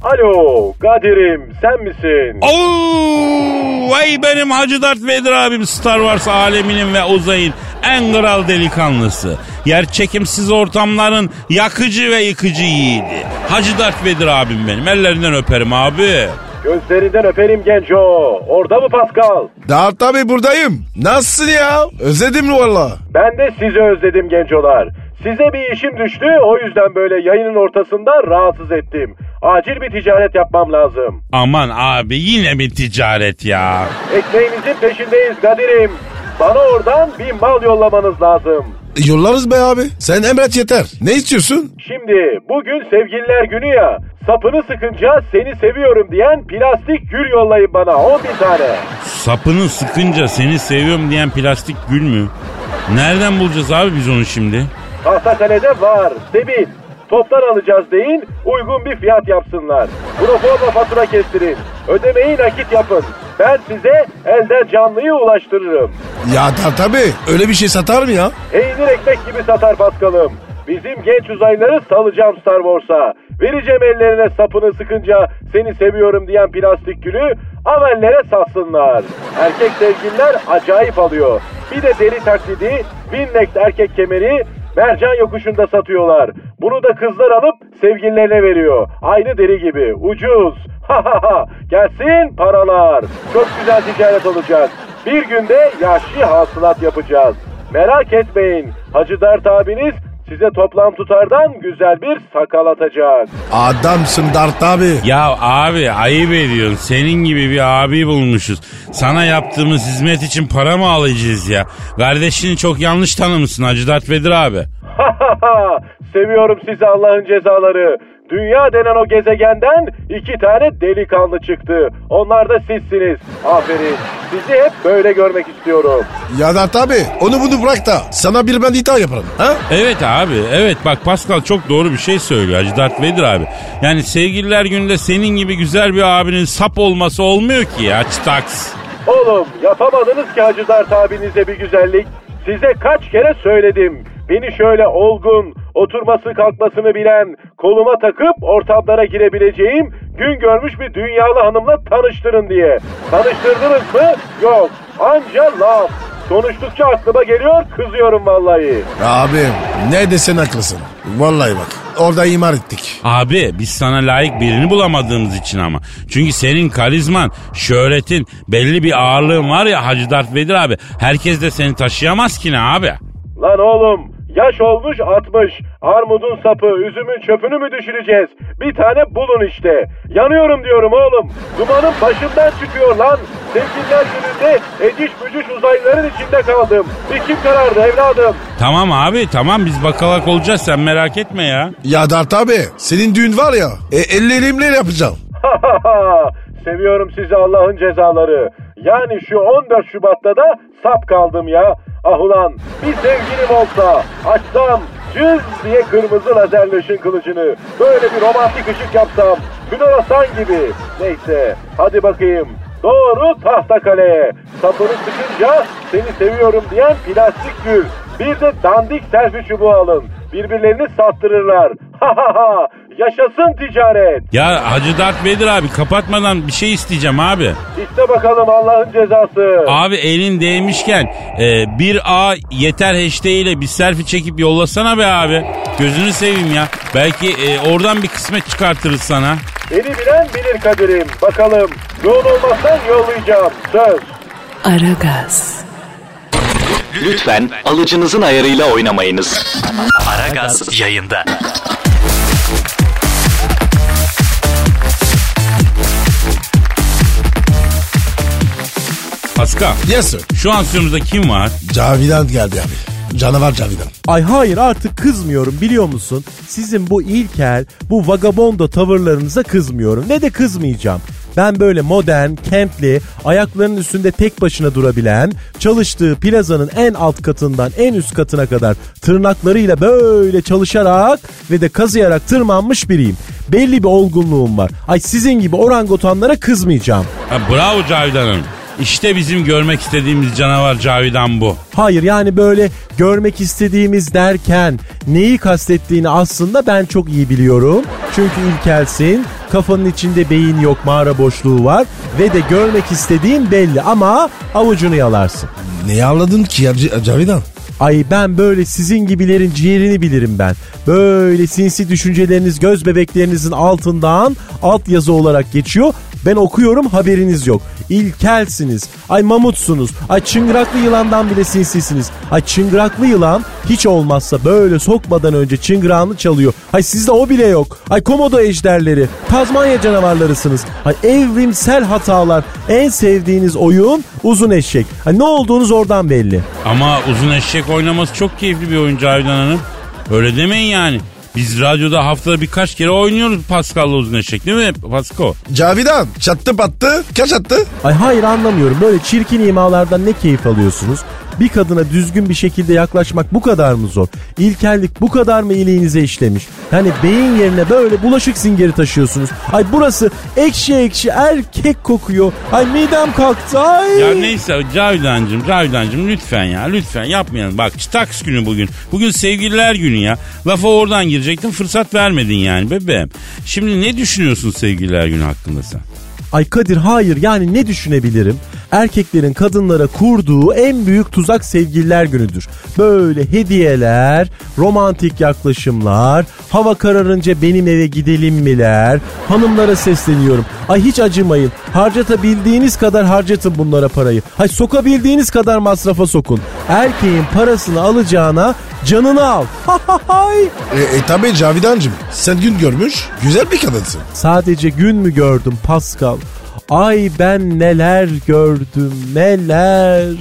Alo Kadir'im sen misin? Oo, vay benim Hacı Dert Vedir abim Star Wars aleminin ve uzayın en kral delikanlısı. Yer çekimsiz ortamların yakıcı ve yıkıcı yiğidi. Hacı Dert Vedir abim benim. Ellerinden öperim abi. Gözlerinden öperim genco. Orada mı Pascal? Daha tabii buradayım. Nasılsın ya? Özledim valla. Ben de sizi özledim gencolar. Size bir işim düştü o yüzden böyle yayının ortasında rahatsız ettim. Acil bir ticaret yapmam lazım. Aman abi yine bir ticaret ya. Ekmeğinizin peşindeyiz Kadir'im. Bana oradan bir mal yollamanız lazım. Yollarız be abi. Sen emret yeter. Ne istiyorsun? Şimdi bugün sevgililer günü ya. Sapını sıkınca seni seviyorum diyen plastik gül yollayın bana 10 bin tane. Sapını sıkınca seni seviyorum diyen plastik gül mü? Nereden bulacağız abi biz onu şimdi? Tahtakale'de var. Sebil. Toptan alacağız deyin, uygun bir fiyat yapsınlar. Proforma fatura kestirin. Ödemeyi nakit yapın. Ben size elden canlıyı ulaştırırım. Ya da tabii. Öyle bir şey satar mı ya? Peynir ekmek gibi satar Paskal'ım. Bizim genç uzaylıları salacağım Star Wars'a. Vereceğim ellerine sapını sıkınca seni seviyorum diyen plastik gülü amellere satsınlar. Erkek sevgililer acayip alıyor. Bir de deri taklidi, Winnex erkek kemeri, mercan yokuşunda satıyorlar. Bunu da kızlar alıp sevgililerine veriyor. Aynı deri gibi. Ucuz. *laughs* Ha ha ha. Gelsin paralar. Çok güzel ticaret olacak. Bir günde yaşlı hasılat yapacağız. Merak etmeyin. Hacı Dert abiniz size toplam tutardan güzel bir sakal atacak. Adamsın Dart abi. Ya abi ayıp ediyorsun. Senin gibi bir abi bulmuşuz. Sana yaptığımız hizmet için para mı alacağız ya? Kardeşini çok yanlış tanımışsın Hacı Dert Vedir abi. *laughs* Seviyorum sizi Allah'ın cezaları. Dünya denen o gezegenden iki tane delikanlı çıktı. Onlar da sizsiniz. Aferin. Sizi hep böyle görmek istiyorum. Ya da tabii onu bunu bırak da sana bir ben ithal yaparım. Ha? Evet abi evet bak Pascal çok doğru bir şey söylüyor Hacı Dert Vedir abi. Yani sevgililer gününde senin gibi güzel bir abinin sap olması olmuyor ki ya çıtaks. Oğlum yapamadınız ki Hacı Dert abinize bir güzellik. Size kaç kere söyledim. Beni şöyle olgun, oturması kalkmasını bilen, koluma takıp ortamlara girebileceğim, gün görmüş bir dünyalı hanımla tanıştırın diye. Tanıştırdınız mı? Yok. Anca laf. Konuştukça aklıma geliyor, kızıyorum vallahi. Abim ne desen haklısın. Vallahi bak orada imar ettik. Abi biz sana layık birini bulamadığımız için ama. Çünkü senin karizman, şöhretin, belli bir ağırlığın var ya Hacı Dert Vedir abi. Herkes de seni taşıyamaz ki ne abi? Lan oğlum yaş olmuş 60. Armudun sapı, üzümün çöpünü mü düşüreceğiz? Bir tane bulun işte. Yanıyorum diyorum oğlum. Dumanın başımdan çıkıyor lan. Sevgililer gününde eciş bücüş uzaylıların içinde kaldım. İçim karardı evladım. Tamam abi tamam biz bakalak olacağız sen merak etme ya. Ya Dert abi senin düğün var ya e, ellerimle yapacağım. *laughs* Seviyorum sizi Allah'ın cezaları. Yani şu 14 Şubat'ta da sap kaldım ya. Ah ulan bir sevgilim olsa açsam cız diye kırmızı lazerli ışın kılıcını. Böyle bir romantik ışık yapsam. Floresan gibi. Neyse hadi bakayım. Doğru tahta kaleye. Sapını sıkınca seni seviyorum diyen plastik gül. Bir de dandik selfie çubuğu alın. Birbirlerini sattırırlar. *laughs* Ha ha ha. Yaşasın ticaret. Ya Hacı Dert Vedir abi kapatmadan bir şey isteyeceğim abi. İşte bakalım Allah'ın cezası. Abi elin değmişken e, bir A yeter hashtag ile bir selfie çekip yollasana be abi. Gözünü seveyim ya. Belki e, oradan bir kısmet çıkartırız sana. Beni bilen bilir kaderim. Bakalım yoğun olmazsan yollayacağım. Söz. Aragaz, Lütfen alıcınızın ayarıyla oynamayınız. Aragaz yayında. Pascal Yes sir. şu an stüdyomuzda kim var? Cavidan geldi abi. Canavar Cavidan. Ay hayır artık kızmıyorum biliyor musun? Sizin bu ilkel, bu vagabondo tavırlarınıza kızmıyorum. Ne de kızmayacağım. Ben böyle modern, kentli, ayaklarının üstünde tek başına durabilen, çalıştığı plazanın en alt katından en üst katına kadar tırnaklarıyla böyle çalışarak ve de kazıyarak tırmanmış biriyim. Belli bir olgunluğum var. Ay sizin gibi orangotanlara kızmayacağım. Ha, bravo Cavidan Hanım. İşte bizim görmek istediğimiz canavar Cavidan bu. Hayır yani böyle görmek istediğimiz derken neyi kastettiğini aslında ben çok iyi biliyorum. Çünkü ilkelsin, kafanın içinde beyin yok, mağara boşluğu var ve de görmek istediğin belli ama avucunu yalarsın. Ne avladın ki ya C- Cavidan? Ay ben böyle sizin gibilerin ciğerini bilirim ben. Böyle sinsi düşünceleriniz göz bebeklerinizin altından alt yazı olarak geçiyor. Ben okuyorum haberiniz yok. İlkelsiniz. Ay mamutsunuz. Ay çıngıraklı yılandan bile sinsisiniz. Ay çıngıraklı yılan hiç olmazsa böyle sokmadan önce çıngırağını çalıyor. Ay sizde o bile yok. Ay komodo ejderleri. Tazmanya canavarlarısınız. Ay evrimsel hatalar. En sevdiğiniz oyun uzun eşek. Ay ne olduğunuz oradan belli. Ama uzun eşek oynaması çok keyifli bir oyun Cavidan Hanım. Öyle demeyin yani. Biz radyoda haftada birkaç kere oynuyoruz Pascal'la uzun eşek değil mi Pascal? Cavidan çattı pattı kaç attı? Ay hayır anlamıyorum. Böyle çirkin imalardan ne keyif alıyorsunuz? Bir kadına düzgün bir şekilde yaklaşmak bu kadar mı zor? İlkellik bu kadar mı iliğinize işlemiş? Yani beyin yerine böyle bulaşık zingeri taşıyorsunuz. Ay burası ekşi ekşi erkek kokuyor. Ay midem kalktı ay. Ya neyse Cavidan'cım Cavidan'cım lütfen ya lütfen yapmayalım. Bak çıtaks günü bugün. Bugün sevgililer günü ya. Lafa oradan girecektin fırsat vermedin yani bebeğim. Şimdi ne düşünüyorsun sevgililer günü hakkında sen? Ay Kadir hayır yani ne düşünebilirim? Erkeklerin kadınlara kurduğu en büyük tuzak sevgililer günüdür. Böyle hediyeler, romantik yaklaşımlar, hava kararınca benim eve gidelim miler, hanımlara sesleniyorum. Ay hiç acımayın. Harcatabildiğiniz kadar harcatın bunlara parayı. Ay sokabildiğiniz kadar masrafa sokun. Erkeğin parasını alacağına canını al. *laughs* Hay. E, e tabi Cavidancım sen gün görmüş güzel bir kadınsın. Sadece gün mü gördüm Pascal? Ay ben neler gördüm neler.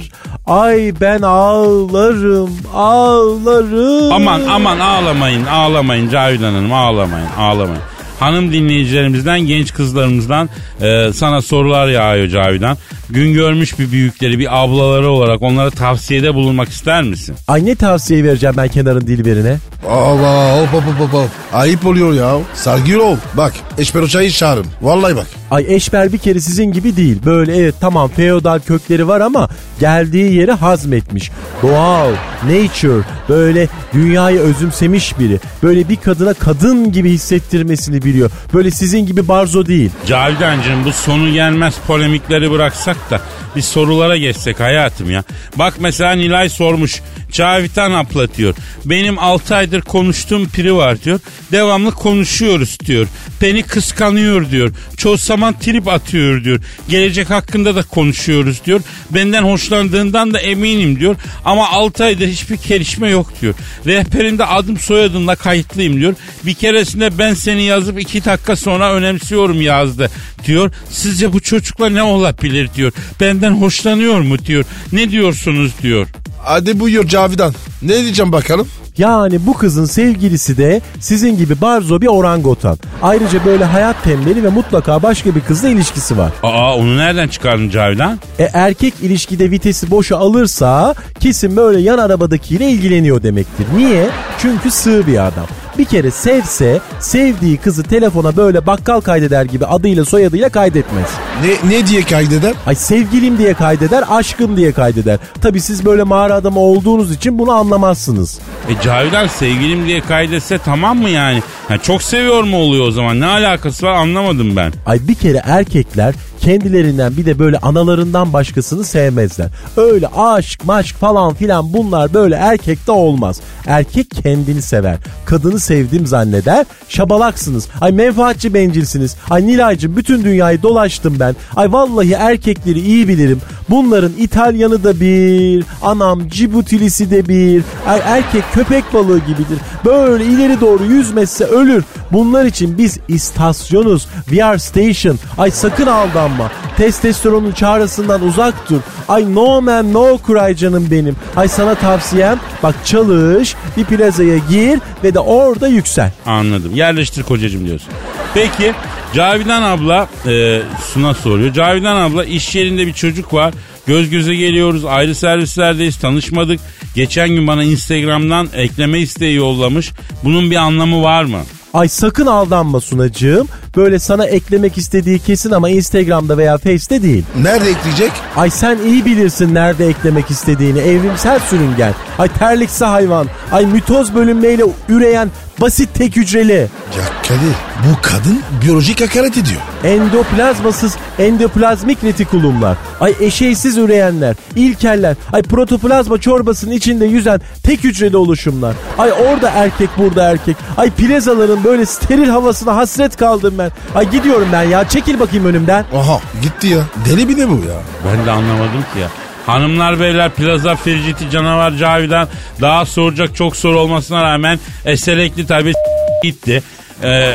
Ay ben ağlarım ağlarım. Aman aman ağlamayın ağlamayın Cavidan Hanım ağlamayın ağlamayın. hanım dinleyicilerimizden, genç kızlarımızdan e, sana sorular yağıyor Cavidan. Gün görmüş bir büyükleri, bir ablaları olarak onlara tavsiyede bulunmak ister misin? Ay ne tavsiye vereceğim ben kenarın dilberine? Allah hop hop hop hop. Ayıp oluyor ya. Saygılı ol. Bak Eşber Hoca'yı çağırın. Vallahi bak. Ay Eşber bir kere sizin gibi değil. Böyle evet tamam feodal kökleri var ama geldiği yeri hazmetmiş. Doğal, nature, böyle dünyayı özümsemiş biri. Böyle bir kadına kadın gibi hissettirmesini biliyor. Böyle sizin gibi barzo değil. Cavidancığım bu sonu gelmez polemikleri bıraksak da bir sorulara geçsek hayatım ya. Bak mesela Nilay sormuş. Cavidan abla diyor. Benim 6 aydır konuştuğum piri var diyor. Devamlı konuşuyoruz diyor. Beni kıskanıyor diyor. Çoğu zaman trip atıyor diyor. Gelecek hakkında da konuşuyoruz diyor. Benden hoşlandığından da eminim diyor. Ama 6 aydır hiçbir gelişme yok diyor. Rehberinde adım soyadımla kayıtlıyım diyor. Bir keresinde ben seni yazıp 2 dakika sonra önemsiyorum yazdı diyor. Sizce bu çocukla ne olabilir diyor. Benden hoşlanıyor mu diyor. Ne diyorsunuz diyor. Hadi buyur Cavidan. Ne diyeceğim bakalım? Yani bu kızın sevgilisi de sizin gibi barzo bir orangotan. Ayrıca böyle hayat tembeli ve mutlaka başka bir kızla ilişkisi var. Aa onu nereden çıkardın Cavidan? E, erkek ilişkide vitesi boşa alırsa kesin böyle yan arabadakiyle ilgileniyor demektir. Niye? Çünkü sığ bir adam. Bir kere sevse sevdiği kızı telefona böyle bakkal kaydeder gibi adıyla soyadıyla kaydetmez. Ne, ne diye kaydeder? Ay sevgilim diye kaydeder, aşkım diye kaydeder. Tabi siz böyle mağara adamı olduğunuz için bunu anlamazsınız. E Cavidan sevgilim diye kaydetse tamam mı yani? Ha, çok seviyor mu oluyor o zaman? Ne alakası var anlamadım ben. Ay bir kere erkekler kendilerinden bir de böyle analarından başkasını sevmezler. Öyle aşk maşk falan filan bunlar böyle erkekte olmaz. Erkek kendini sever. Kadını sevdim zanneder. Şabalaksınız. Ay menfaatçi bencilsiniz. Ay Nilay'cığım bütün dünyayı dolaştım ben. Ay vallahi erkekleri iyi bilirim. Bunların İtalyanı da bir, anam Cibutilisi de bir. Ay erkek köpek balığı gibidir. Böyle ileri doğru yüzmezse ölür. Bunlar için biz istasyonuz. We are station. Ay sakın aldanma. Testosteronun çağrısından uzak dur. Ay no man no cry canım benim. Ay sana tavsiyem bak çalış bir plazaya gir ve de orada yüksel. Anladım. Yerleştir kocacığım diyorsun. Peki Cavidan abla e, Suna soruyor. Cavidan abla iş yerinde bir çocuk var. Göz göze geliyoruz. Ayrı servislerdeyiz. Tanışmadık. Geçen gün bana Instagram'dan ekleme isteği yollamış. Bunun bir anlamı var mı? Ay sakın aldanma Sunacığım. Böyle sana eklemek istediği kesin ama Instagram'da veya Face'te değil. Nerede ekleyecek? Ay sen iyi bilirsin nerede eklemek istediğini. Evrimsel sürüngen. Ay terliksi hayvan. Ay mitoz bölünmeyle üreyen basit tek hücreli. Ya Kadir bu kadın biyolojik hakaret ediyor. Endoplazmasız endoplazmik retikulumlar. Ay eşeysiz üreyenler, ilkeller. Ay protoplazma çorbasının içinde yüzen tek hücreli oluşumlar. Ay orada erkek burada erkek. Ay plazaların böyle steril havasına hasret kaldım ben. Ay gidiyorum ben ya çekil bakayım önümden. Aha gitti ya. Deli bir de bu ya. Ben de anlamadım ki ya. Hanımlar beyler plaza friciti canavar Cavidan daha soracak çok soru olmasına rağmen eselekli tabi gitti. Ee,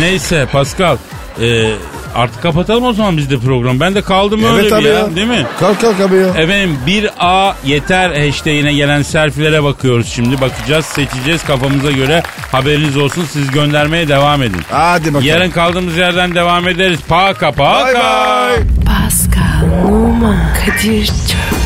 neyse Pascal e, artık kapatalım o zaman biz de program. Ben de kaldım öyle Evet bir abi ya, ya. değil mi? Kalk kalk abi ya. Efendim 1A yeter hashtagine gelen selfilere bakıyoruz şimdi. Bakacağız, seçeceğiz kafamıza göre. Haberiniz olsun siz göndermeye devam edin. Hadi bakalım. Yarın kaldığımız yerden devam ederiz. Paka paka. Bay bay. Pascal, Oman, Kadir çok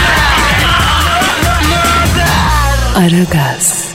Aragaz.